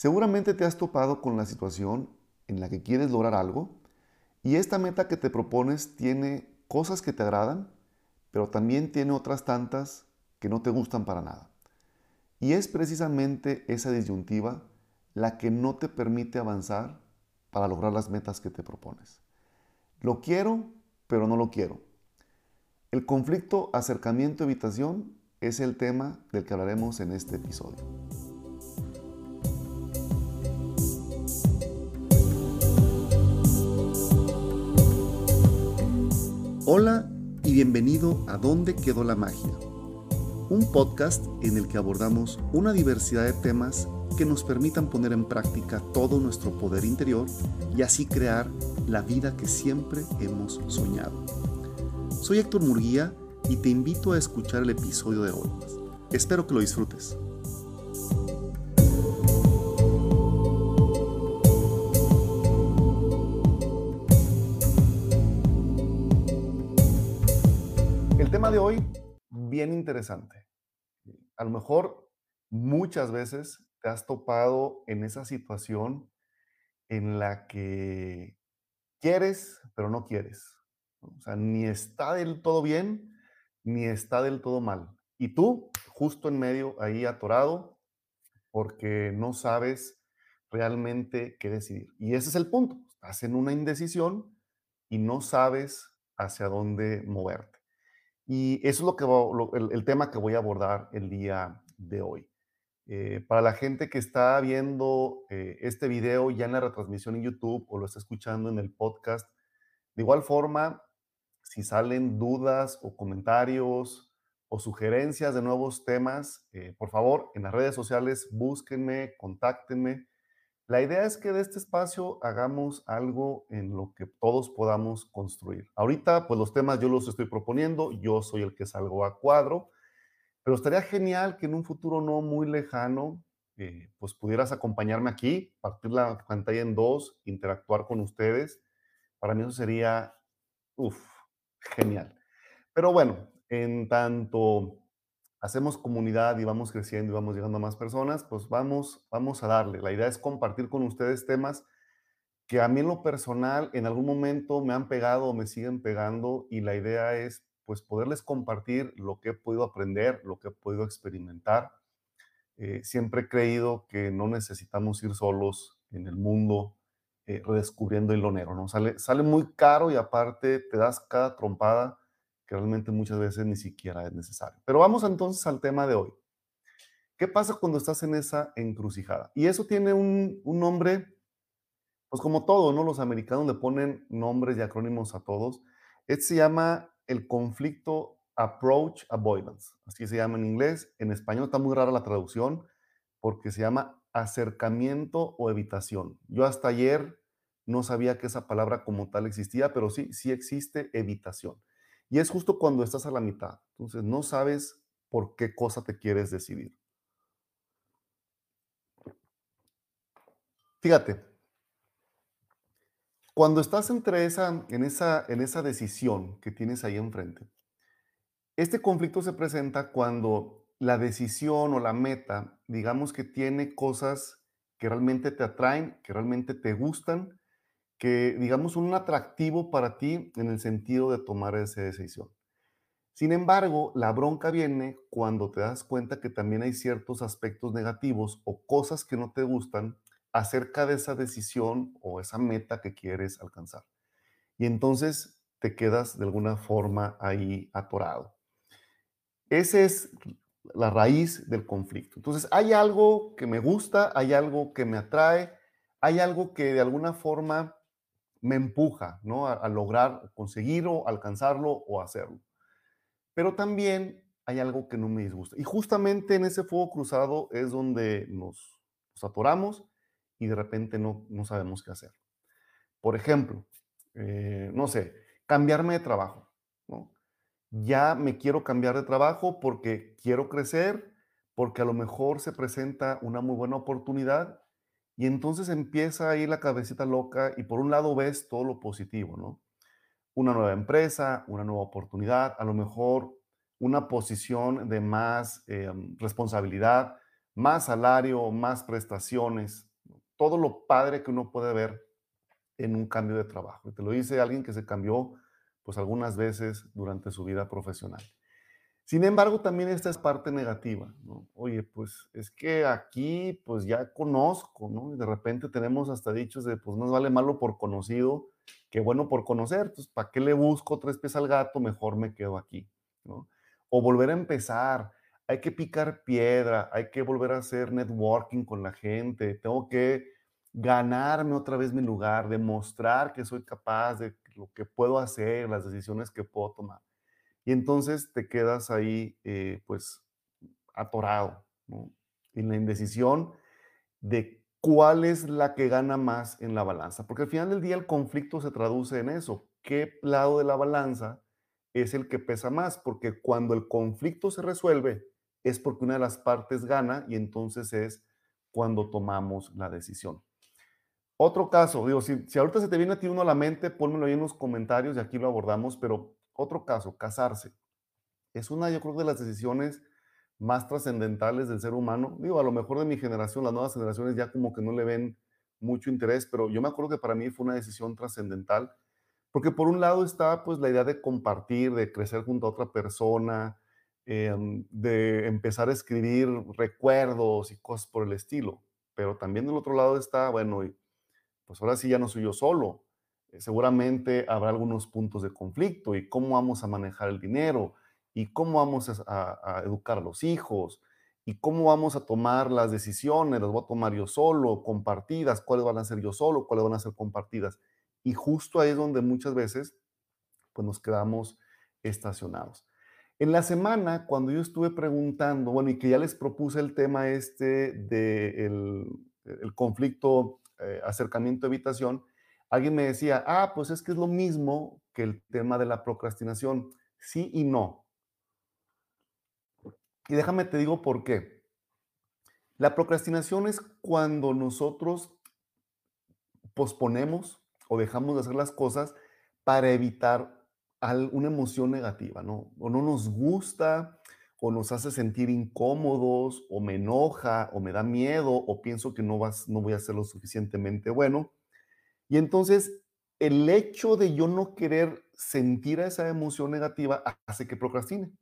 Seguramente te has topado con la situación en la que quieres lograr algo y esta meta que te propones tiene cosas que te agradan, pero también tiene otras tantas que no te gustan para nada. Y es precisamente esa disyuntiva la que no te permite avanzar para lograr las metas que te propones. Lo quiero, pero no lo quiero. El conflicto acercamiento-evitación es el tema del que hablaremos en este episodio. Hola y bienvenido a ¿Dónde quedó la magia? Un podcast en el que abordamos una diversidad de temas que nos permitan poner en práctica todo nuestro poder interior y así crear la vida que siempre hemos soñado. Soy Héctor Murguía y te invito a escuchar el episodio de hoy. Espero que lo disfrutes. Bien interesante. A lo mejor muchas veces te has topado en esa situación en la que quieres, pero no quieres. O sea, ni está del todo bien, ni está del todo mal. Y tú, justo en medio, ahí atorado, porque no sabes realmente qué decidir. Y ese es el punto. Estás en una indecisión y no sabes hacia dónde moverte. Y eso es lo que el, tema que voy a abordar el día de hoy. Eh, para la gente que está viendo eh, este video ya en la retransmisión en YouTube o lo está escuchando en el podcast, de igual forma, si salen dudas o comentarios o sugerencias de nuevos temas, eh, por favor, en las redes sociales búsquenme, contáctenme la idea es que de este espacio hagamos algo en lo que todos podamos construir. Ahorita, pues los temas yo los estoy proponiendo, yo soy el que salgo a cuadro, pero estaría genial que en un futuro no muy lejano, eh, pues pudieras acompañarme aquí, partir la pantalla en dos, interactuar con ustedes. Para mí eso sería, uff, genial. Pero bueno, en tanto hacemos comunidad y vamos creciendo y vamos llegando a más personas, pues vamos, vamos a darle. La idea es compartir con ustedes temas que a mí en lo personal en algún momento me han pegado o me siguen pegando y la idea es pues poderles compartir lo que he podido aprender, lo que he podido experimentar. Eh, siempre he creído que no necesitamos ir solos en el mundo eh, redescubriendo el lonero, ¿no? Sale, sale muy caro y aparte te das cada trompada que realmente muchas veces ni siquiera es necesario. Pero vamos entonces al tema de hoy. ¿Qué pasa cuando estás en esa encrucijada? Y eso tiene un, nombre, pues como todo, ¿no? Los americanos le ponen nombres y acrónimos a todos. Este se llama el conflicto approach avoidance, así se llama en inglés. En español está muy rara la traducción porque se llama acercamiento o evitación. Yo hasta ayer no sabía que esa palabra como tal existía, pero sí, sí existe evitación. Y es justo cuando estás a la mitad. Entonces no sabes por qué cosa te quieres decidir. Fíjate, cuando estás entre esa, en, esa, en esa decisión que tienes ahí enfrente, este conflicto se presenta cuando la decisión o la meta, digamos que tiene cosas que realmente te atraen, que realmente te gustan, que, digamos, un atractivo para ti en el sentido de tomar esa decisión. Sin embargo, la bronca viene cuando te das cuenta que también hay ciertos aspectos negativos o cosas que no te gustan acerca de esa decisión o esa meta que quieres alcanzar. Y entonces te quedas de alguna forma ahí atorado. Esa es la raíz del conflicto. Entonces, hay algo que me gusta, hay algo que me atrae, hay algo que de alguna forma me empuja ¿no? a, lograr conseguirlo, alcanzarlo o hacerlo. Pero también hay algo que no me disgusta. Y justamente en ese fuego cruzado es donde nos, atoramos y de repente no, no, sabemos qué hacer. Por ejemplo, eh, no sé, cambiarme de trabajo. ¿no? Ya me quiero cambiar de trabajo porque quiero crecer, porque a lo mejor se presenta una muy buena oportunidad y entonces empieza ahí la cabecita loca y por un lado ves todo lo positivo, ¿no? Una nueva empresa, una nueva oportunidad, a lo mejor una posición de más em, responsabilidad, más salario, más prestaciones. todo lo padre que uno puede ver en un cambio de trabajo. Y te lo dice alguien que se cambió pues algunas veces durante su vida profesional. Sin embargo, también esta es parte negativa. Oye, pues es que aquí pues ya conozco, ¿no? Y de repente tenemos hasta dichos de pues no vale malo por conocido que bueno por conocer, pues ¿para qué le busco tres pies al gato? Mejor me quedo aquí, ¿no? O volver a empezar, hay que picar piedra, hay que volver a hacer networking con la gente, tengo que ganarme otra vez mi lugar, demostrar que soy capaz de lo que puedo hacer, las decisiones que puedo tomar. Y entonces te quedas ahí, eh, pues, atorado, ¿no? En la indecisión de cuál es la que gana más en la balanza. Porque al final del día el conflicto se traduce en eso. ¿Qué lado de la balanza es el que pesa más? Porque cuando el conflicto se resuelve es porque una de las partes gana y entonces es cuando tomamos la decisión. Otro caso, digo, si, si ahorita se te viene a ti uno a la mente, pónmelo ahí en los comentarios y aquí lo abordamos, pero otro caso, casarse. Es una, yo creo, de las decisiones más trascendentales del ser humano. Digo, a lo mejor de mi generación, las nuevas generaciones ya como que no le ven mucho interés, pero yo me acuerdo que para mí fue una decisión trascendental, porque por un lado está pues la idea de compartir, de crecer junto a otra persona, em, de empezar a escribir recuerdos y cosas por el estilo, pero también del otro lado está, bueno, pues ahora sí ya no soy yo solo. Eh, seguramente habrá algunos puntos de conflicto y cómo vamos a manejar el dinero y cómo vamos a, educar a los hijos y cómo vamos a tomar las decisiones, las voy a tomar yo solo, compartidas, cuáles van a ser yo solo, cuáles van a ser compartidas. Y justo ahí es donde muchas veces pues nos quedamos estacionados. En la semana, cuando yo estuve preguntando, bueno, y que ya les propuse el tema este del de el conflicto eh, acercamiento evitación, alguien me decía, ah, pues es que es lo mismo que el tema de la procrastinación. Sí y no. Y déjame te digo por qué. La procrastinación es cuando nosotros posponemos o dejamos de hacer las cosas para evitar una emoción negativa, ¿no? O no nos gusta, o nos hace sentir incómodos, o me enoja, o me da miedo, o pienso que no, vas, no voy a ser lo suficientemente bueno. Y entonces, el hecho de yo no querer sentir esa emoción negativa hace que procrastine.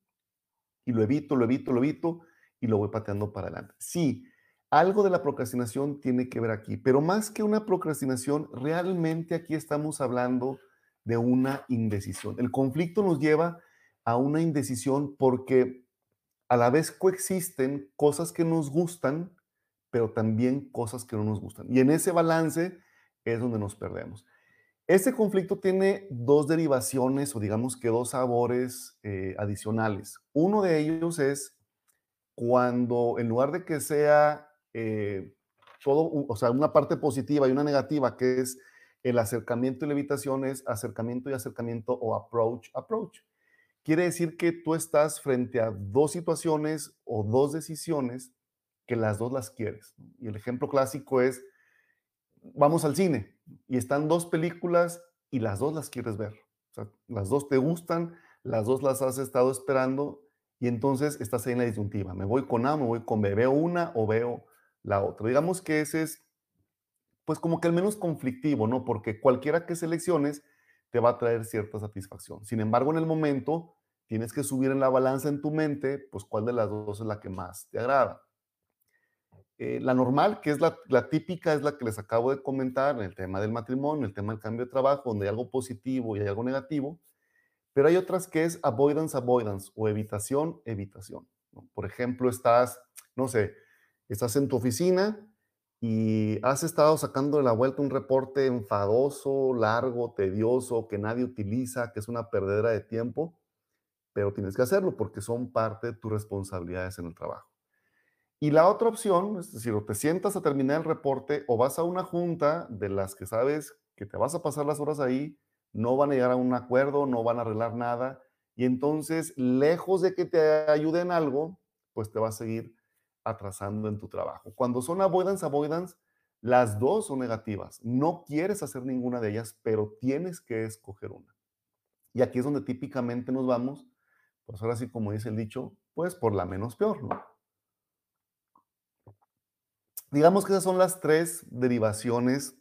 Y lo evito, lo evito, lo evito, y lo voy pateando para adelante. Sí, algo de la procrastinación tiene que ver aquí, pero más que una procrastinación, realmente aquí estamos hablando de una indecisión. El conflicto nos lleva a una indecisión porque a la vez coexisten cosas que nos gustan, pero también cosas que no nos gustan. Y en ese balance es donde nos perdemos. Este conflicto tiene dos derivaciones o digamos que dos sabores eh, adicionales. Uno de ellos es cuando en lugar de que sea eh, todo, o sea, una parte positiva y una negativa, que es el acercamiento y la evitación, es acercamiento y acercamiento o approach, approach quiere decir que tú estás frente a dos situaciones o dos decisiones que las dos las quieres. Y el ejemplo clásico es, vamos al cine y están dos películas y las dos las quieres ver. O sea, las dos te gustan, las dos las has estado esperando y entonces estás ahí en la disyuntiva. Me voy con A, me voy con B, veo una o veo la otra. Digamos que ese es, pues como que el menos conflictivo, ¿no? Porque cualquiera que selecciones te va a traer cierta satisfacción. Sin embargo, en el momento tienes que subir en la balanza en tu mente, pues cuál de las dos es la que más te agrada. Eh, la normal, que es la, típica, es la que les acabo de comentar en el tema del matrimonio, el tema del cambio de trabajo, donde hay algo positivo y hay algo negativo, pero hay otras que es avoidance, avoidance o evitación, evitación. Por ejemplo, estás, no sé, estás en tu oficina y has estado sacando de la vuelta un reporte enfadoso, largo, tedioso, que nadie utiliza, que es una perdedera de tiempo, pero tienes que hacerlo porque son parte de tus responsabilidades en el trabajo. Y la otra opción, es decir, o te sientas a terminar el reporte o vas a una junta de las que sabes que te vas a pasar las horas ahí, no van a llegar a un acuerdo, no van a arreglar nada, y entonces, lejos de que te ayuden algo, pues te va a seguir atrasando en tu trabajo. Cuando son avoidance, avoidance, las dos son negativas. No quieres hacer ninguna de ellas, pero tienes que escoger una. Y aquí es donde típicamente nos vamos pues ahora sí, como dice el dicho, pues por la menos peor, ¿no? Digamos que esas son las tres derivaciones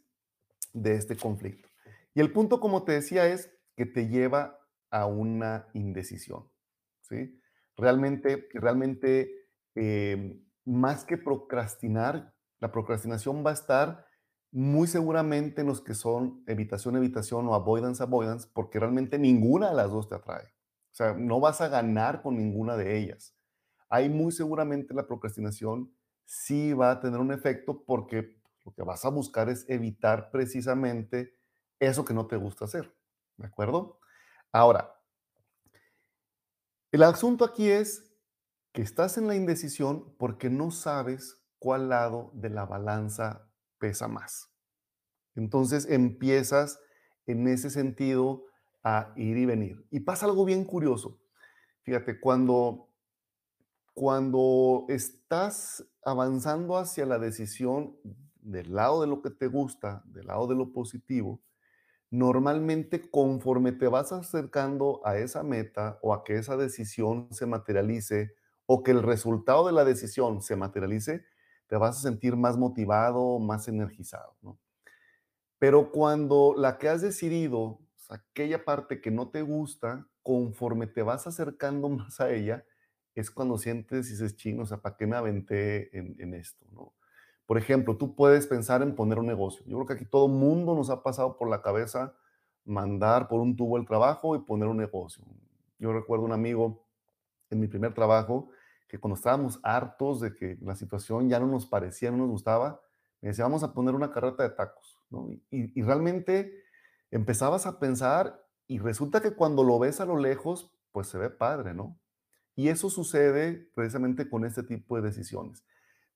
de este conflicto. Y el punto, como te decía, es que te lleva a una indecisión, ¿sí? Realmente, realmente, em, más que procrastinar, la procrastinación va a estar muy seguramente en los que son evitación, evitación o avoidance, avoidance, porque realmente ninguna de las dos te atrae. O sea, no vas a ganar con ninguna de ellas. Ahí muy seguramente la procrastinación sí va a tener un efecto porque lo que vas a buscar es evitar precisamente eso que no te gusta hacer. ¿De acuerdo? Ahora, el asunto aquí es que estás en la indecisión porque no sabes cuál lado de la balanza pesa más. Entonces empiezas en ese sentido a ir y venir. Y pasa algo bien curioso. Fíjate, cuando, cuando estás avanzando hacia la decisión del lado de lo que te gusta, del lado de lo positivo, normalmente conforme te vas acercando a esa meta o a que esa decisión se materialice o que el resultado de la decisión se materialice, te vas a sentir más motivado, más energizado. Pero cuando la que has decidido, aquella parte que no te gusta, conforme te vas acercando más a ella, es cuando sientes y dices, chino, o sea, ¿para qué me aventé en, esto, no? Por ejemplo, tú puedes pensar en poner un negocio. Yo creo que aquí todo mundo nos ha pasado por la cabeza mandar por un tubo el trabajo y poner un negocio. Yo recuerdo un amigo en mi primer trabajo que cuando estábamos hartos de que la situación ya no nos parecía, no nos gustaba, me decía, vamos a poner una carreta de tacos. ¿no? Y realmente empezabas a pensar y resulta que cuando lo ves a lo lejos, pues se ve padre, ¿no? Y eso sucede precisamente con este tipo de decisiones.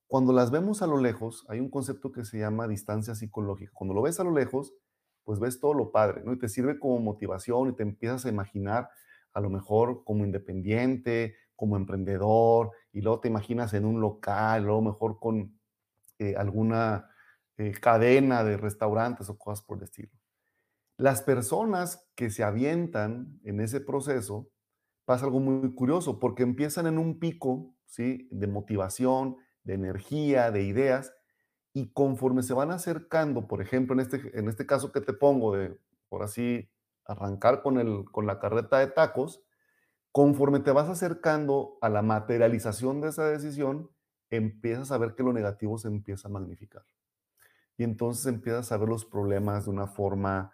Cuando las vemos a lo lejos, hay un concepto que se llama distancia psicológica. Cuando lo ves a lo lejos, pues ves todo lo padre, ¿no? Y te sirve como motivación y te empiezas a imaginar a lo mejor como independiente, como emprendedor, y luego te imaginas en un local, luego mejor con eh, alguna eh, cadena de restaurantes o cosas por el estilo. Las personas que se avientan en ese proceso, pasa algo muy curioso, porque empiezan en un pico, ¿sí? De motivación, de energía, de ideas, y conforme se van acercando, por ejemplo, en este, en este caso que te pongo de, por así, arrancar con, el, con la carreta de tacos, conforme te vas acercando a la materialización de esa decisión, empiezas a ver que lo negativo se empieza a magnificar. Y entonces empiezas a ver los problemas de una forma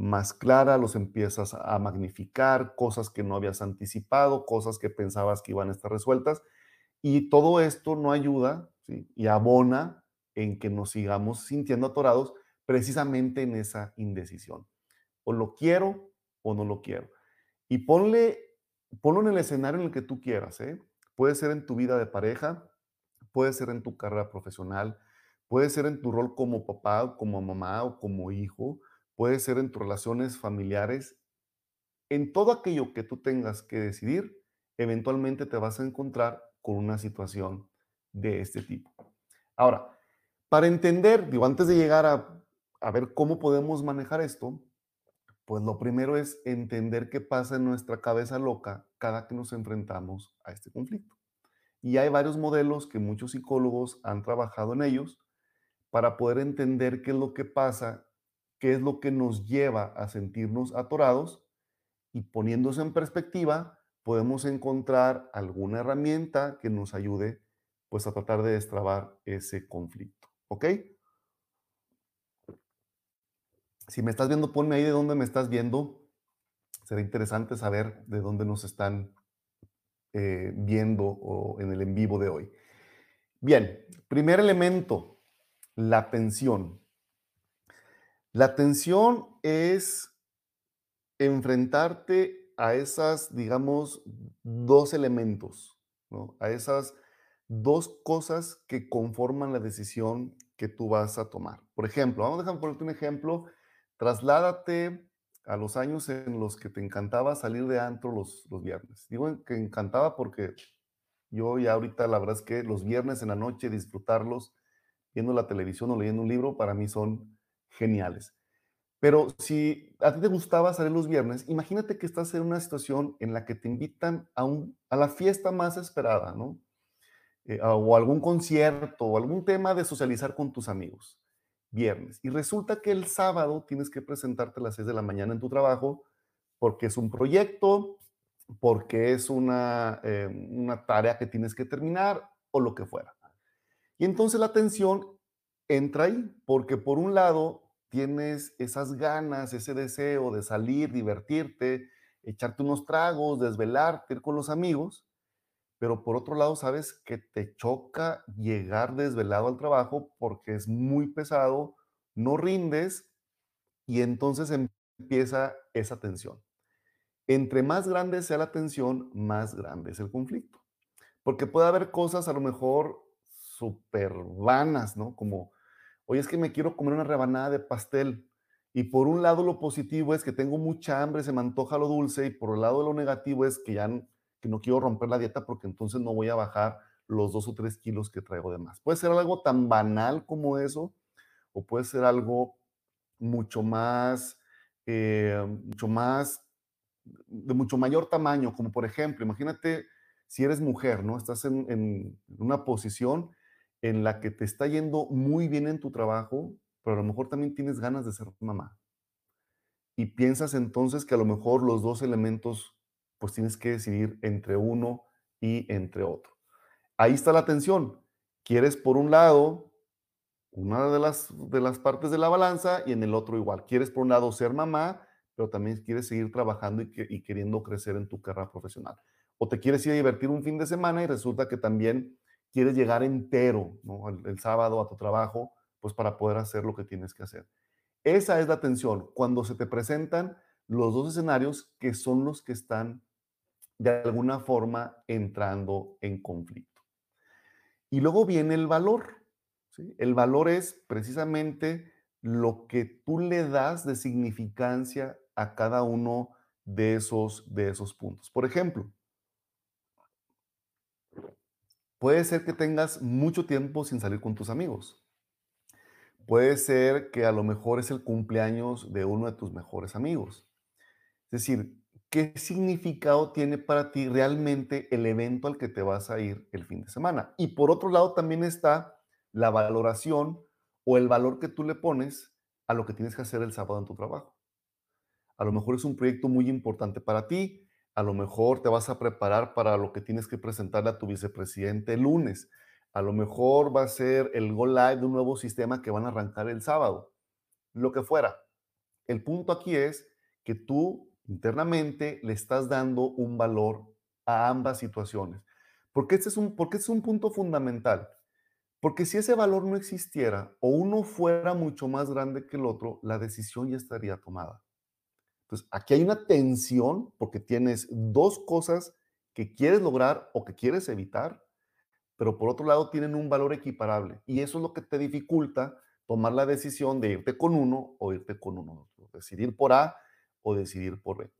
más clara, los empiezas a magnificar, cosas que no habías anticipado, cosas que pensabas que iban a estar resueltas, y todo esto no ayuda y abona en que nos sigamos sintiendo atorados precisamente en esa indecisión. O lo quiero o no lo quiero. Y ponle, ponlo en el escenario en el que tú quieras. ¿eh? Puede ser en tu vida de pareja, puede ser en tu carrera profesional, puede ser en tu rol como papá, como mamá o como hijo, puede ser en tus relaciones familiares. En todo aquello que tú tengas que decidir, eventualmente te vas a encontrar con una situación de este tipo. Ahora, para entender, digo, antes de llegar a, a ver cómo podemos manejar esto, pues lo primero es entender qué pasa en nuestra cabeza loca cada que nos enfrentamos a este conflicto. Y hay varios modelos que muchos psicólogos han trabajado en ellos para poder entender qué es lo que pasa, qué es lo que nos lleva a sentirnos atorados y poniéndose en perspectiva, podemos encontrar alguna herramienta que nos ayude pues a tratar de destrabar ese conflicto. ¿Ok? Si me estás viendo, ponme ahí de dónde me estás viendo. Será interesante saber de dónde nos están eh, viendo o en el en vivo de hoy. Bien, primer elemento, la tensión. La tensión es enfrentarte a esas, digamos, dos elementos, a esas dos cosas que conforman la decisión que tú vas a tomar. Por ejemplo, vamos a dejar ponerte un ejemplo, trasládate a los años en los que te encantaba salir de antro los, los viernes. Digo que encantaba porque yo ya ahorita la verdad es que los viernes en la noche disfrutarlos viendo la televisión o leyendo un libro para mí son geniales. Pero si a ti te gustaba salir los viernes, imagínate que estás en una situación en la que te invitan a, un, a la fiesta más esperada, ¿no? eh, o algún concierto o algún tema de socializar con tus amigos. Viernes. Y resulta que el sábado tienes que presentarte a las 6 de la mañana en tu trabajo porque es un proyecto, porque es una, eh, una tarea que tienes que terminar o lo que fuera. Y entonces la tensión entra ahí, porque por un lado tienes esas ganas, ese deseo de salir, divertirte, echarte unos tragos, desvelarte, ir con los amigos, pero por otro lado sabes que te choca llegar desvelado al trabajo porque es muy pesado, no rindes y entonces empieza esa tensión. Entre más grande sea la tensión, más grande es el conflicto. Porque puede haber cosas a lo mejor súper vanas, ¿no? Como, oye, es que me quiero comer una rebanada de pastel. Y por un lado lo positivo es que tengo mucha hambre, se me antoja lo dulce, y por el lado lo negativo es que ya que no quiero romper la dieta porque entonces no voy a bajar los dos o tres kilos que traigo de más. Puede ser algo tan banal como eso, o puede ser algo mucho más, eh, mucho más, de mucho mayor tamaño, como por ejemplo, imagínate si eres mujer, ¿no? Estás en una posición en la que te está yendo muy bien en tu trabajo, pero a lo mejor también tienes ganas de ser mamá. Y piensas entonces que a lo mejor los dos elementos, pues tienes que decidir entre uno y entre otro. Ahí está la tensión. Quieres por un lado una de las, de las partes de la balanza y en el otro igual. Quieres por un lado ser mamá, pero también quieres seguir trabajando y, y queriendo crecer en tu carrera profesional. O te quieres ir a divertir un fin de semana y resulta que también quieres llegar entero ¿no? el, sábado a tu trabajo, pues para poder hacer lo que tienes que hacer. Esa es la tensión, cuando se te presentan los dos escenarios que son los que están de alguna forma entrando en conflicto. Y luego viene el valor. El valor es precisamente lo que tú le das de significancia a cada uno de esos, de esos puntos. Por ejemplo, Puede ser que tengas mucho tiempo sin salir con tus amigos. Puede ser que a lo mejor es el cumpleaños de uno de tus mejores amigos. Es decir, ¿qué significado tiene para ti realmente el evento al que te vas a ir el fin de semana? Y por otro lado también está la valoración o el valor que tú le pones a lo que tienes que hacer el sábado en tu trabajo. A lo mejor es un proyecto muy importante para ti, a lo mejor te vas a preparar para lo que tienes que presentarle a tu vicepresidente el lunes. A lo mejor va a ser el go live de un nuevo sistema que van a arrancar el sábado. Lo que fuera. El punto aquí es que tú internamente le estás dando un valor a ambas situaciones. Porque este es un, porque este es un punto fundamental. Porque si ese valor no existiera o uno fuera mucho más grande que el otro, la decisión ya estaría tomada. Entonces, aquí hay una tensión porque tienes dos cosas que quieres lograr o que quieres evitar, pero por otro lado tienen un valor equiparable. Y eso es lo que te dificulta tomar la decisión de irte con uno o irte con uno decidir por A o decidir por B.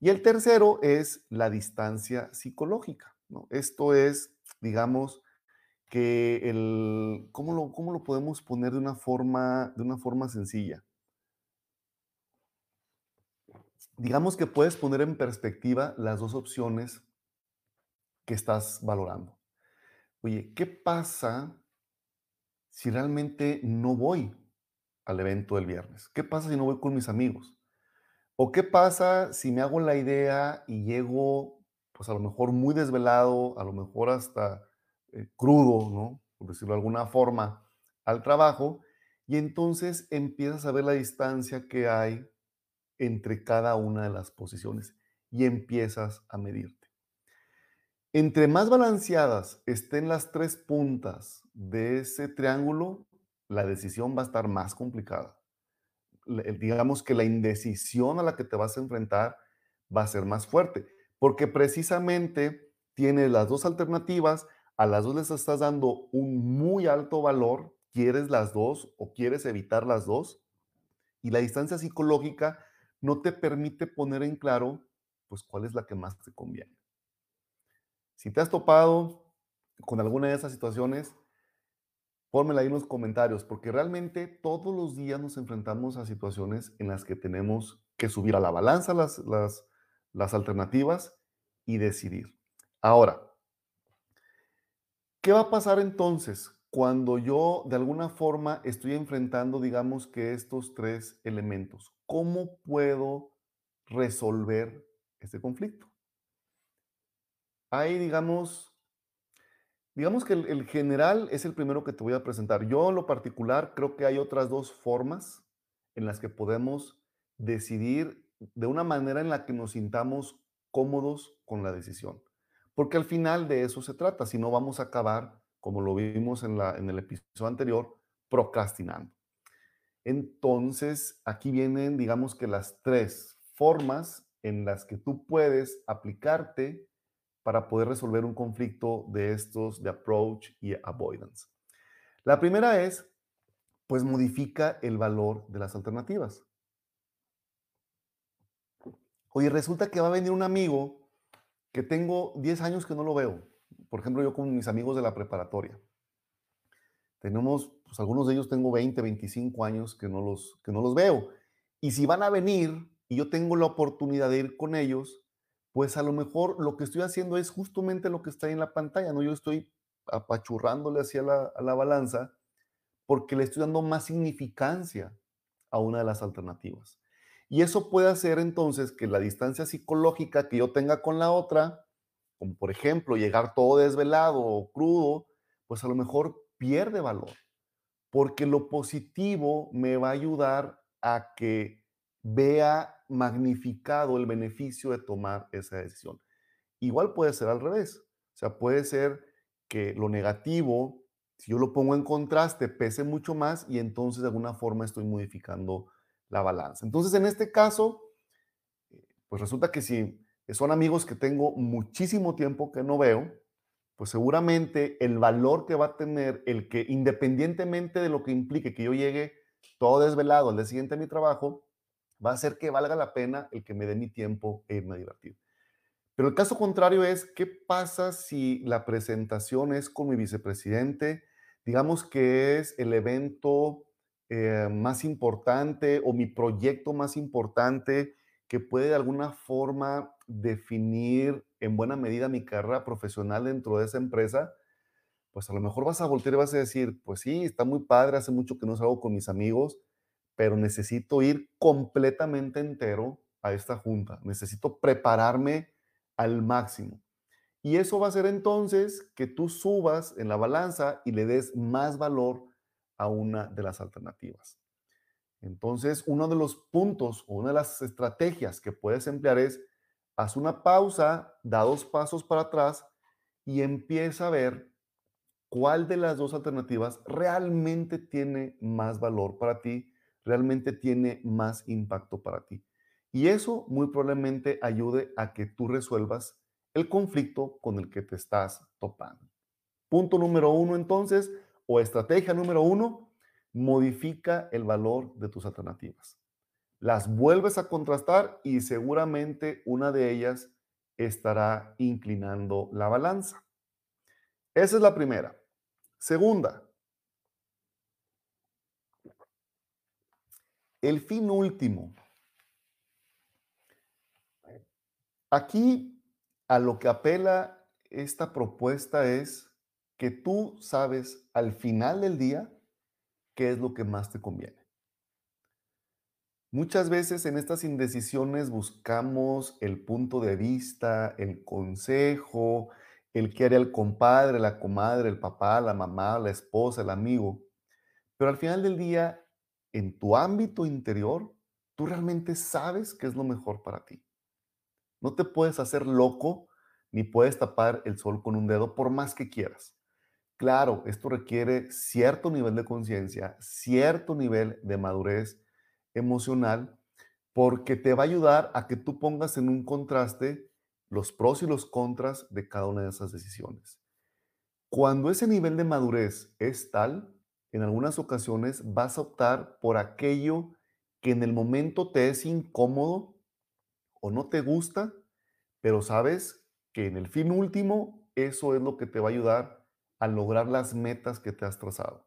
Y el tercero es la distancia psicológica. ¿no? Esto es, digamos, que el, ¿cómo lo, ¿cómo lo podemos poner de una forma, de una forma sencilla? Digamos que puedes poner en perspectiva las dos opciones que estás valorando. Oye, ¿qué pasa si realmente no voy al evento del viernes? ¿Qué pasa si no voy con mis amigos? ¿O qué pasa si me hago la idea y llego, pues a lo mejor muy desvelado, a lo mejor hasta eh, crudo, ¿no? Por decirlo de alguna forma, al trabajo, y entonces empiezas a ver la distancia que hay entre cada una de las posiciones y empiezas a medirte. Entre más balanceadas estén las tres puntas de ese triángulo, la decisión va a estar más complicada. Digamos que la indecisión a la que te vas a enfrentar va a ser más fuerte, porque precisamente tienes las dos alternativas, a las dos les estás dando un muy alto valor, quieres las dos o quieres evitar las dos, y la distancia psicológica no te permite poner en claro, pues, cuál es la que más te conviene. Si te has topado con alguna de esas situaciones, pónmela ahí en los comentarios, porque realmente todos los días nos enfrentamos a situaciones en las que tenemos que subir a la balanza las, las, las alternativas y decidir. Ahora, ¿Qué va a pasar entonces cuando yo de alguna forma estoy enfrentando, digamos que estos tres elementos? ¿Cómo puedo resolver este conflicto? Hay, digamos, digamos que el, general es el primero que te voy a presentar. Yo lo particular creo que hay otras dos formas en las que podemos decidir de una manera en la que nos sintamos cómodos con la decisión. Porque al final de eso se trata, si no vamos a acabar, como lo vimos en, la, en el episodio anterior, procrastinando. Entonces, aquí vienen, digamos que las tres formas en las que tú puedes aplicarte para poder resolver un conflicto de estos de approach y avoidance. La primera es, pues modifica el valor de las alternativas. Oye, resulta que va a venir un amigo que tengo 10 años que no lo veo. Por ejemplo, yo con mis amigos de la preparatoria. Tenemos, pues algunos de ellos tengo 20, 25 años que no los, que no los veo. Y si van a venir y yo tengo la oportunidad de ir con ellos, pues a lo mejor lo que estoy haciendo es justamente lo que está ahí en la pantalla, ¿no? Yo estoy apachurrándole hacia la, a la balanza porque le estoy dando más significancia a una de las alternativas. Y eso puede hacer entonces que la distancia psicológica que yo tenga con la otra, como por ejemplo llegar todo desvelado o crudo, pues a lo mejor pierde valor, porque lo positivo me va a ayudar a que vea magnificado el beneficio de tomar esa decisión. Igual puede ser al revés, o sea, puede ser que lo negativo, si yo lo pongo en contraste, pese mucho más y entonces de alguna forma estoy modificando la balanza. Entonces, en este caso, eh, pues resulta que si son amigos que tengo muchísimo tiempo que no veo, pues seguramente el valor que va a tener el que independientemente de lo que implique que yo llegue todo desvelado al día siguiente a mi trabajo, va a hacer que valga la pena el que me dé mi tiempo e irme a divertir. Pero el caso contrario es, ¿qué pasa si la presentación es con mi vicepresidente? Digamos que es el evento eh, más importante o mi proyecto más importante que puede de alguna forma definir en buena medida mi carrera profesional dentro de esa empresa, pues a lo mejor vas a voltear y vas a decir, pues sí, está muy padre, hace mucho que no salgo con mis amigos, pero necesito ir completamente entero a esta junta, necesito prepararme al máximo. Y eso va a hacer entonces que tú subas en la balanza y le des más valor a una de las alternativas. Entonces, uno de los puntos o una de las estrategias que puedes emplear es, haz una pausa, da dos pasos para atrás y empieza a ver cuál de las dos alternativas realmente tiene más valor para ti, realmente tiene más impacto para ti. Y eso muy probablemente ayude a que tú resuelvas el conflicto con el que te estás topando. Punto número uno, entonces, o estrategia número uno, modifica el valor de tus alternativas. Las vuelves a contrastar y seguramente una de ellas estará inclinando la balanza. Esa es la primera. Segunda, el fin último. Aquí a lo que apela esta propuesta es que tú sabes al final del día qué es lo que más te conviene. Muchas veces en estas indecisiones buscamos el punto de vista, el consejo, el que haría el compadre, la comadre, el papá, la mamá, la esposa, el amigo. Pero al final del día, en tu ámbito interior, tú realmente sabes qué es lo mejor para ti. No te puedes hacer loco ni puedes tapar el sol con un dedo por más que quieras. Claro, esto requiere cierto nivel de conciencia, cierto nivel de madurez emocional, porque te va a ayudar a que tú pongas en un contraste los pros y los contras de cada una de esas decisiones. Cuando ese nivel de madurez es tal, en algunas ocasiones vas a optar por aquello que en el momento te es incómodo o no te gusta, pero sabes que en el fin último eso es lo que te va a ayudar a lograr las metas que te has trazado.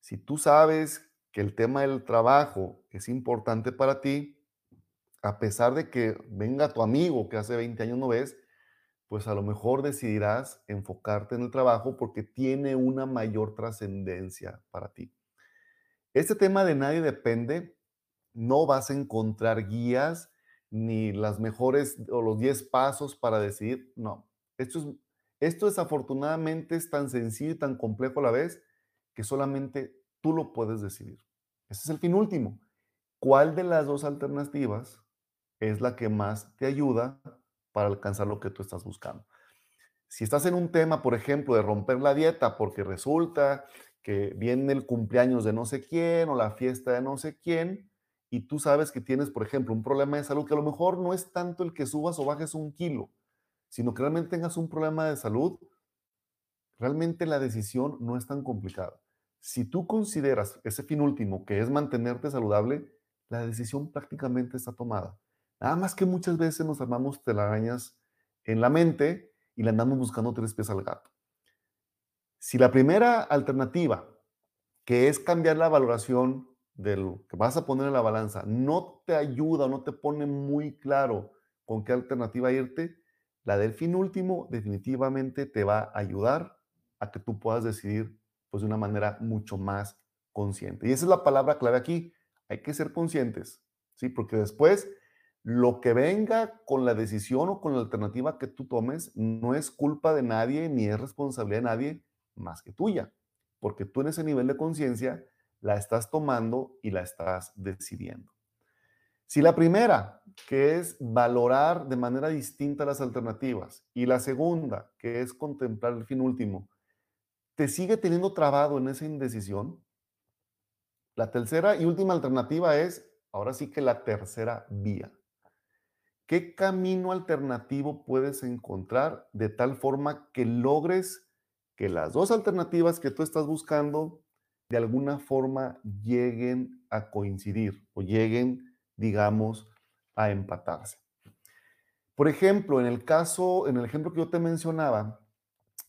Si tú sabes que el tema del trabajo es importante para ti, a pesar de que venga tu amigo que hace 20 años no ves, pues a lo mejor decidirás enfocarte en el trabajo porque tiene una mayor trascendencia para ti. Este tema de nadie depende, no vas a encontrar guías ni las mejores o los 10 pasos para decidir, no. Esto es, esto desafortunadamente es tan sencillo y tan complejo a la vez que solamente tú lo puedes decidir. Ese es el fin último. ¿Cuál de las dos alternativas es la que más te ayuda para alcanzar lo que tú estás buscando? Si estás en un tema, por ejemplo, de romper la dieta porque resulta que viene el cumpleaños de no sé quién o la fiesta de no sé quién, y tú sabes que tienes, por ejemplo, un problema de salud que a lo mejor no es tanto el que subas o bajes un kilo, sino que realmente tengas un problema de salud, realmente la decisión no es tan complicada. Si tú consideras ese fin último, que es mantenerte saludable, la decisión prácticamente está tomada. Nada más que muchas veces nos armamos telarañas en la mente y le andamos buscando tres pies al gato. Si la primera alternativa, que es cambiar la valoración de lo que vas a poner en la balanza, no te ayuda o no te pone muy claro con qué alternativa irte, la del fin último definitivamente te va a ayudar a que tú puedas decidir pues de una manera mucho más consciente. Y esa es la palabra clave aquí. Hay que ser conscientes, ¿sí? Porque después lo que venga con la decisión o con la alternativa que tú tomes no es culpa de nadie ni es responsabilidad de nadie más que tuya, porque tú en ese nivel de conciencia la estás tomando y la estás decidiendo. Si la primera, que es valorar de manera distinta las alternativas, y la segunda, que es contemplar el fin último, te sigue teniendo trabado en esa indecisión, la tercera y última alternativa es, ahora sí que la tercera vía. ¿Qué camino alternativo puedes encontrar de tal forma que logres que las dos alternativas que tú estás buscando de alguna forma lleguen a coincidir o lleguen, digamos, a empatarse? Por ejemplo, en el caso, en el ejemplo que yo te mencionaba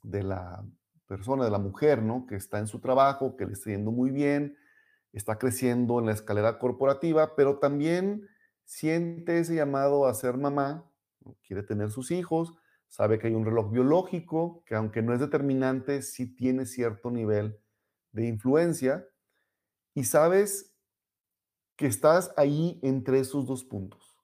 de la persona, de la mujer, ¿no? Que está en su trabajo, que le está yendo muy bien, está creciendo en la escalera corporativa, pero también siente ese llamado a ser mamá, quiere tener sus hijos, sabe que hay un reloj biológico que aunque no es determinante, sí tiene cierto nivel de influencia y sabes que estás ahí entre esos dos puntos.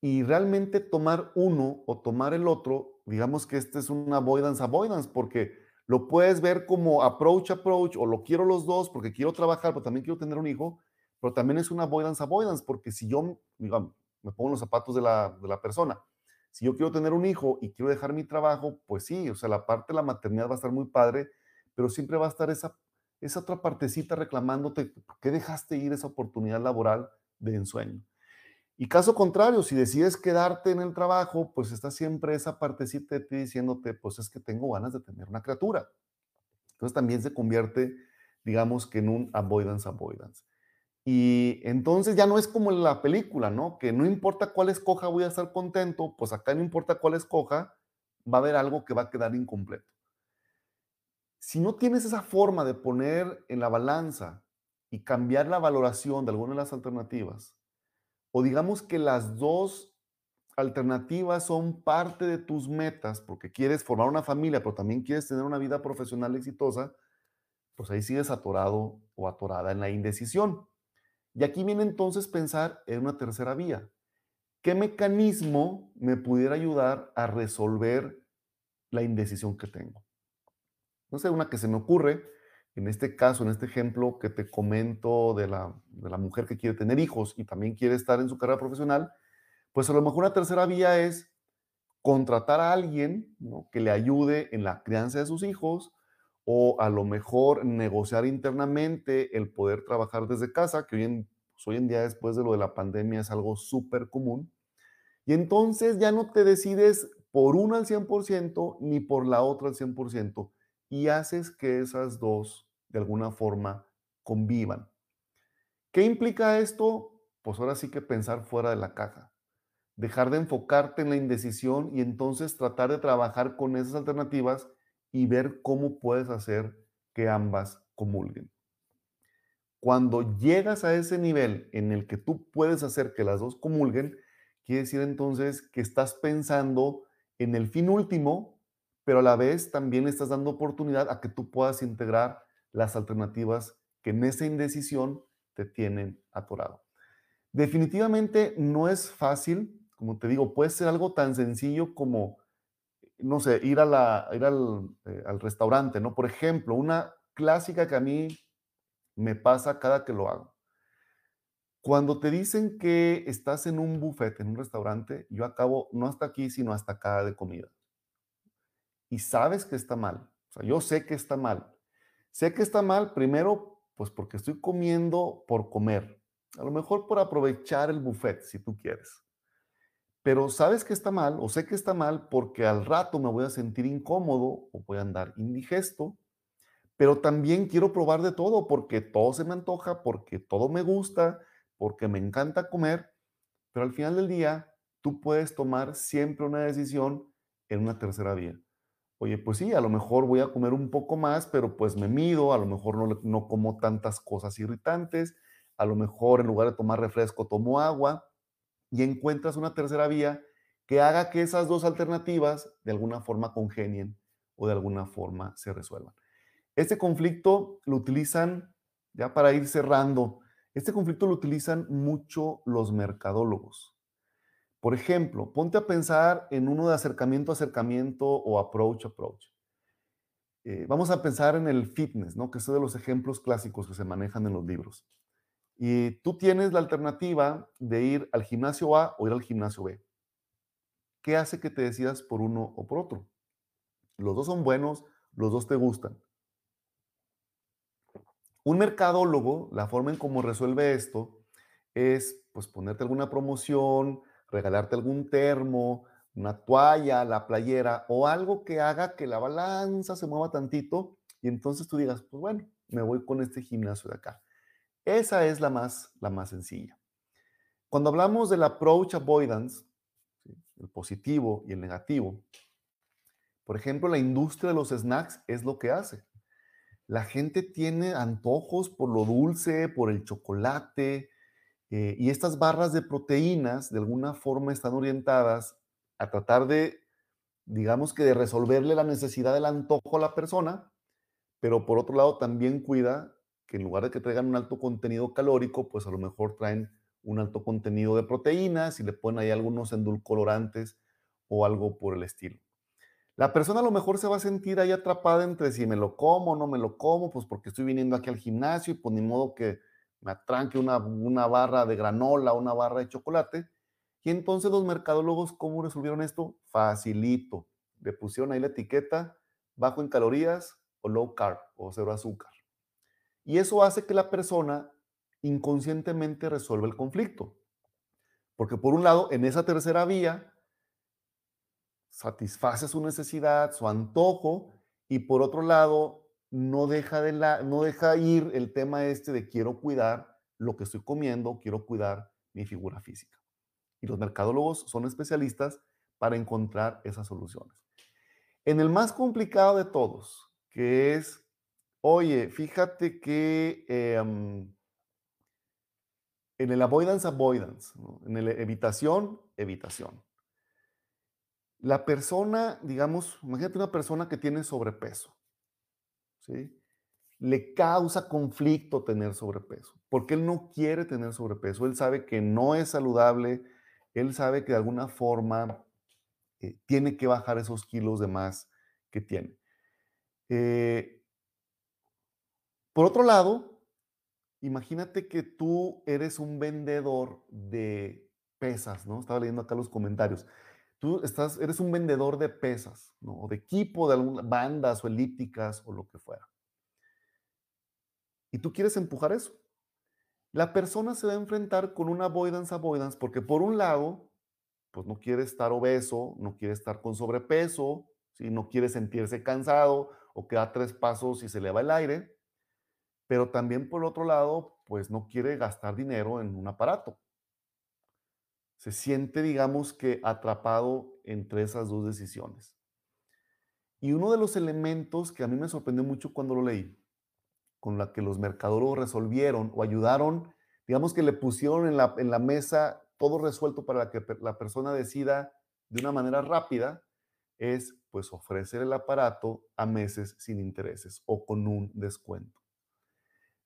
Y realmente tomar uno o tomar el otro, digamos que este es un avoidance avoidance, porque lo puedes ver como approach approach o lo quiero los dos porque quiero trabajar, pero también quiero tener un hijo, pero también es una avoidance avoidance, porque si yo, me pongo los zapatos de la, de la persona, si yo quiero tener un hijo y quiero dejar mi trabajo, pues sí, o sea, la parte de la maternidad va a estar muy padre, pero siempre va a estar esa, esa otra partecita reclamándote, ¿por qué dejaste ir esa oportunidad laboral de ensueño? Y caso contrario, si decides quedarte en el trabajo, pues está siempre esa partecita de ti diciéndote, pues es que tengo ganas de tener una criatura. Entonces también se convierte, digamos que en un avoidance avoidance. Y entonces ya no es como en la película, ¿no? Que no importa cuál escoja, voy a estar contento, pues acá no importa cuál escoja, va a haber algo que va a quedar incompleto. Si no tienes esa forma de poner en la balanza y cambiar la valoración de alguna de las alternativas, o digamos que las dos alternativas son parte de tus metas, porque quieres formar una familia, pero también quieres tener una vida profesional exitosa, pues ahí sigues atorado o atorada en la indecisión. Y aquí viene entonces pensar en una tercera vía. ¿Qué mecanismo me pudiera ayudar a resolver la indecisión que tengo? No sé, una que se me ocurre, en este caso, en este ejemplo que te comento de la, de la mujer que quiere tener hijos y también quiere estar en su carrera profesional, pues a lo mejor una tercera vía es contratar a alguien que le ayude en la crianza de sus hijos o a lo mejor negociar internamente el poder trabajar desde casa, que hoy en, pues, hoy en día después de lo de la pandemia es algo súper común. Y entonces ya no te decides por una al 100% ni por la otra al 100% y haces que esas dos alguna forma convivan. ¿Qué implica esto? Pues ahora sí que pensar fuera de la caja. Dejar de enfocarte en la indecisión y entonces tratar de trabajar con esas alternativas y ver cómo puedes hacer que ambas comulguen. Cuando llegas a ese nivel en el que tú puedes hacer que las dos comulguen, quiere decir entonces que estás pensando en el fin último, pero a la vez también estás dando oportunidad a que tú puedas integrar las alternativas que en esa indecisión te tienen atorado. Definitivamente no es fácil, como te digo, puede ser algo tan sencillo como, no sé, ir, a la, ir al, eh, al restaurante, ¿no? Por ejemplo, una clásica que a mí me pasa cada que lo hago. Cuando te dicen que estás en un buffet, en un restaurante, yo acabo no hasta aquí, sino hasta acá de comida. Y sabes que está mal. O sea, yo sé que está mal. Sé que está mal, primero, pues porque estoy comiendo por comer. A lo mejor por aprovechar el buffet, si tú quieres. Pero sabes que está mal, o sé que está mal, porque al rato me voy a sentir incómodo o voy a andar indigesto pero también quiero probar de todo porque todo se me antoja, porque todo me gusta, porque me encanta comer, pero al final del día tú puedes tomar siempre una decisión en una tercera vía. Oye, pues sí, a lo mejor voy a comer un poco más, pero pues me mido, a lo mejor no, no como tantas cosas irritantes, a lo mejor en lugar de tomar refresco tomo agua y encuentras una tercera vía que haga que esas dos alternativas de alguna forma congenien o de alguna forma se resuelvan. Este conflicto lo utilizan, ya para ir cerrando, este conflicto lo utilizan mucho los mercadólogos. Por ejemplo, ponte a pensar en uno de acercamiento a acercamiento o approach approach. Eh, vamos a pensar en el fitness, ¿no? que es uno de los ejemplos clásicos que se manejan en los libros. Y tú tienes la alternativa de ir al gimnasio A o ir al gimnasio B. ¿Qué hace que te decidas por uno o por otro? Los dos son buenos, los dos te gustan. Un mercadólogo, la forma en cómo resuelve esto es pues ponerte alguna promoción, regalarte algún termo, una toalla, la playera o algo que haga que la balanza se mueva tantito y entonces tú digas, pues bueno, me voy con este gimnasio de acá. Esa es la más, la más sencilla. Cuando hablamos del approach avoidance, el positivo y el negativo, por ejemplo, la industria de los snacks es lo que hace la gente tiene antojos por lo dulce, por el chocolate, eh, y estas barras de proteínas de alguna forma están orientadas a tratar de, digamos que de resolverle la necesidad del antojo a la persona, pero por otro lado también cuida que en lugar de que traigan un alto contenido calórico, pues a lo mejor traen un alto contenido de proteínas y le ponen ahí algunos endulcorantes o algo por el estilo. La persona a lo mejor se va a sentir ahí atrapada entre si me lo como o no me lo como, pues porque estoy viniendo aquí al gimnasio y pues ni modo que me atranque una, una barra de granola, una barra de chocolate. Y entonces los mercadólogos, ¿cómo resolvieron esto? Facilito. Le pusieron ahí la etiqueta bajo en calorías o low carb o cero azúcar. Y eso hace que la persona inconscientemente resuelva el conflicto. Porque por un lado, en esa tercera vía, satisface su necesidad, su antojo, y por otro lado, no deja, de la, no deja ir el tema este de quiero cuidar lo que estoy comiendo, quiero cuidar mi figura física. Y los mercadólogos son especialistas para encontrar esas soluciones. En el más complicado de todos, que es, oye, fíjate que em, en el avoidance, avoidance, en el evitación, evitación. La persona, digamos, imagínate una persona que tiene sobrepeso, Le causa conflicto tener sobrepeso, porque él no quiere tener sobrepeso, él sabe que no es saludable, él sabe que de alguna forma eh, tiene que bajar esos kilos de más que tiene. Eh, por otro lado, imagínate que tú eres un vendedor de pesas, ¿no? Estaba leyendo acá los comentarios tú estás, eres un vendedor de pesas, ¿no? O de equipo, de algunas bandas o elípticas o lo que fuera. Y tú quieres empujar eso. La persona se va a enfrentar con una avoidance avoidance porque por un lado, pues no quiere estar obeso, no quiere estar con sobrepeso, ¿sí? no quiere sentirse cansado o que da tres pasos y se le va el aire, pero también por otro lado, pues no quiere gastar dinero en un aparato se siente, digamos que, atrapado entre esas dos decisiones. Y uno de los elementos que a mí me sorprendió mucho cuando lo leí, con la que los mercadólogos resolvieron o ayudaron, digamos que le pusieron en la, en la mesa todo resuelto para que la persona decida de una manera rápida, es pues ofrecer el aparato a meses sin intereses o con un descuento.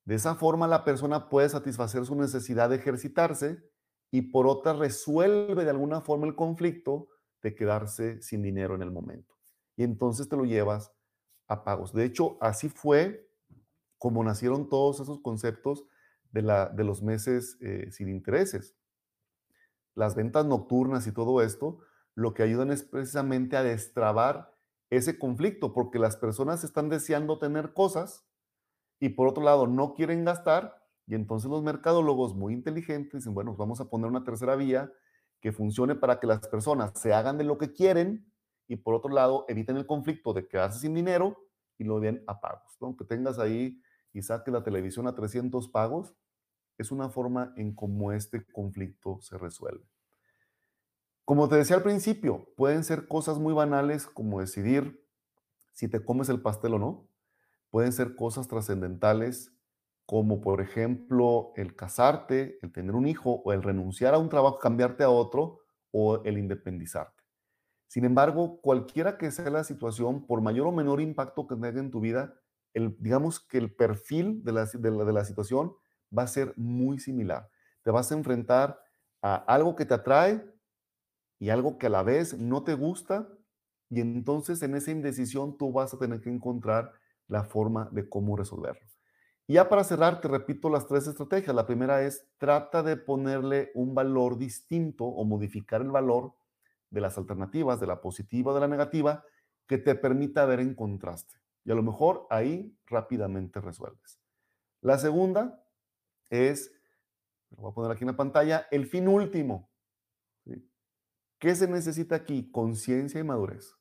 De esa forma la persona puede satisfacer su necesidad de ejercitarse y por otra resuelve de alguna forma el conflicto de quedarse sin dinero en el momento. Y entonces te lo llevas a pagos. De hecho, así fue como nacieron todos esos conceptos de, la, de los meses eh, sin intereses. Las ventas nocturnas y todo esto lo que ayudan es precisamente a destrabar ese conflicto, porque las personas están deseando tener cosas y por otro lado no quieren gastar y entonces los mercadólogos muy inteligentes dicen, bueno, vamos a poner una tercera vía que funcione para que las personas se hagan de lo que quieren y por otro lado eviten el conflicto de quedarse sin dinero y lo den a pagos. Aunque tengas ahí y saques la televisión a 300 pagos, es una forma en cómo este conflicto se resuelve. Como te decía al principio, pueden ser cosas muy banales como decidir si te comes el pastel o no. Pueden ser cosas trascendentales como por ejemplo el casarte, el tener un hijo o el renunciar a un trabajo, cambiarte a otro o el independizarte. Sin embargo, cualquiera que sea la situación, por mayor o menor impacto que tenga en tu vida, el, digamos que el perfil de la, de, la, de la situación va a ser muy similar. Te vas a enfrentar a algo que te atrae y algo que a la vez no te gusta y entonces en esa indecisión tú vas a tener que encontrar la forma de cómo resolverlo. Ya para cerrar, te repito las tres estrategias. La primera es, trata de ponerle un valor distinto o modificar el valor de las alternativas, de la positiva o de la negativa, que te permita ver en contraste. Y a lo mejor ahí rápidamente resuelves. La segunda es, lo voy a poner aquí en la pantalla, el fin último. ¿Qué se necesita aquí? Conciencia y madurez.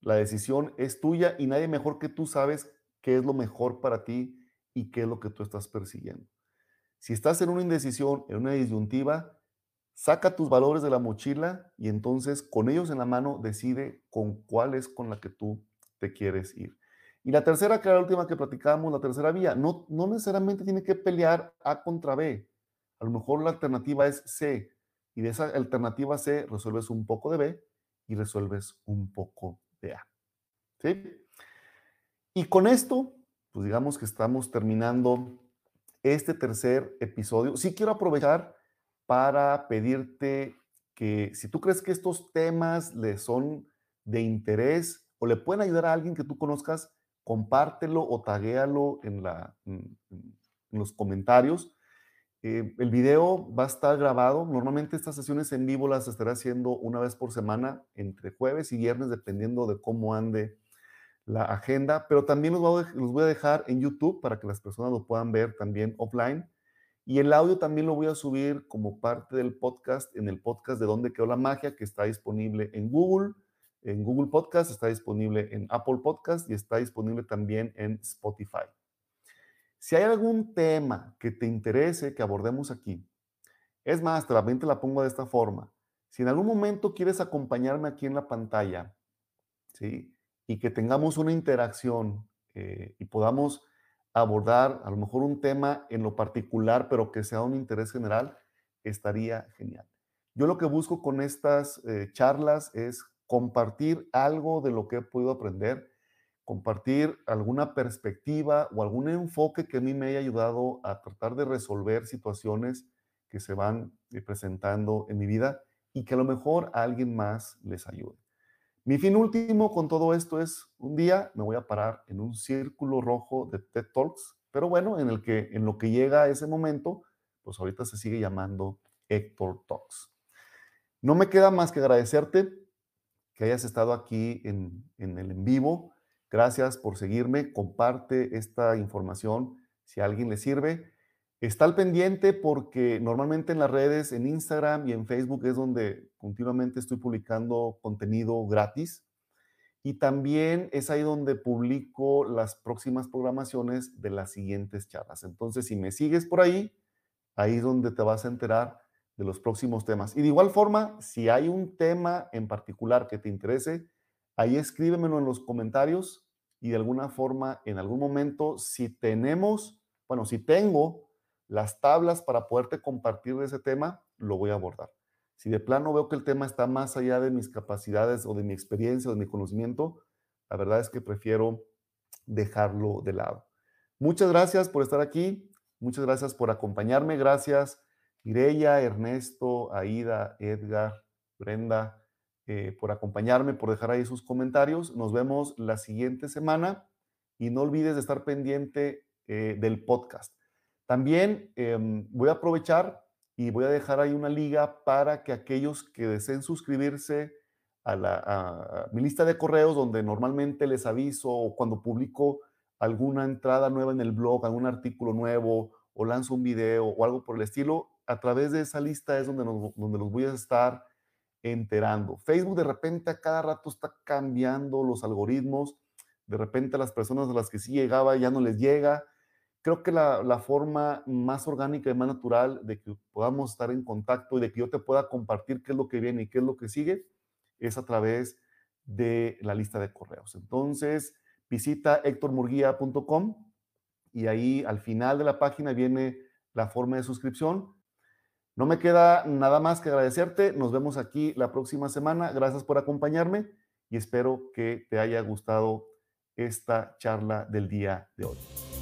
La decisión es tuya y nadie mejor que tú sabes qué es lo mejor para ti y qué es lo que tú estás persiguiendo. Si estás en una indecisión, en una disyuntiva, saca tus valores de la mochila y entonces con ellos en la mano decide con cuál es con la que tú te quieres ir. Y la tercera, que era la última que platicábamos, la tercera vía, no, no necesariamente tiene que pelear A contra B. A lo mejor la alternativa es C. Y de esa alternativa C resuelves un poco de B y resuelves un poco de A. ¿Sí? Y con esto pues digamos que estamos terminando este tercer episodio. Sí quiero aprovechar para pedirte que si tú crees que estos temas le son de interés o le pueden ayudar a alguien que tú conozcas, compártelo o taguéalo en, la, en, los comentarios. Eh, el video va a estar grabado. Normalmente estas sesiones en vivo las estaré haciendo una vez por semana, entre jueves y viernes, dependiendo de cómo ande la agenda, pero también los voy, a, dejar en YouTube para que las personas lo puedan ver también offline. Y el audio también lo voy a subir como parte del podcast en el podcast de Dónde quedó la magia, que está disponible en Google, en Google Podcast, está disponible en Apple Podcast y está disponible también en Spotify. Si hay algún tema que te interese que abordemos aquí, es más, también te la pongo de esta forma. Si en algún momento quieres acompañarme aquí en la pantalla, ¿sí? Y que tengamos una interacción eh, y podamos abordar a lo mejor un tema en lo particular, pero que sea un interés general, estaría genial. Yo lo que busco con estas eh, charlas es compartir algo de lo que he podido aprender, compartir alguna perspectiva o algún enfoque que a mí me haya ayudado a tratar de resolver situaciones que se van eh, presentando en mi vida y que a lo mejor a alguien más les ayude. Mi fin último con todo esto es un día me voy a parar en un círculo rojo de TED Talks, pero bueno, en el que en lo que llega a ese momento, pues ahorita se sigue llamando Héctor Talks. No me queda más que agradecerte que hayas estado aquí en, en el en vivo. Gracias por seguirme. Comparte esta información si a alguien le sirve. Está al pendiente porque normalmente en las redes, en Instagram y en Facebook es donde continuamente estoy publicando contenido gratis. Y también es ahí donde publico las próximas programaciones de las siguientes charlas. Entonces, si me sigues por ahí, ahí es donde te vas a enterar de los próximos temas. Y de igual forma, si hay un tema en particular que te interese, ahí escríbemelo en los comentarios y de alguna forma, en algún momento, si tenemos, bueno, si tengo las tablas para poderte compartir ese tema, lo voy a abordar. Si de plano veo que el tema está más allá de mis capacidades o de mi experiencia o de mi conocimiento, la verdad es que prefiero dejarlo de lado. Muchas gracias por estar aquí. Muchas gracias por acompañarme. Gracias, Mireya, Ernesto, Aida, Edgar, Brenda, eh, por acompañarme, por dejar ahí sus comentarios. Nos vemos la siguiente semana y no olvides de estar pendiente eh, del podcast. También em, voy a aprovechar y voy a dejar ahí una liga para que aquellos que deseen suscribirse a, la, mi lista de correos donde normalmente les aviso cuando publico alguna entrada nueva en el blog, algún artículo nuevo o lanzo un video o algo por el estilo, a través de esa lista es donde, donde los voy a estar enterando. Facebook de repente a cada rato está cambiando los algoritmos, de repente a las personas a las que sí llegaba ya no les llega. Creo que la, la forma más orgánica y más natural de que podamos estar en contacto y de que yo te pueda compartir qué es lo que viene y qué es lo que sigue es a través de la lista de correos. Entonces, visita hectormurguía.com y ahí al final de la página viene la forma de suscripción. No me queda nada más que agradecerte. Nos vemos aquí la próxima semana. Gracias por acompañarme y espero que te haya gustado esta charla del día de hoy.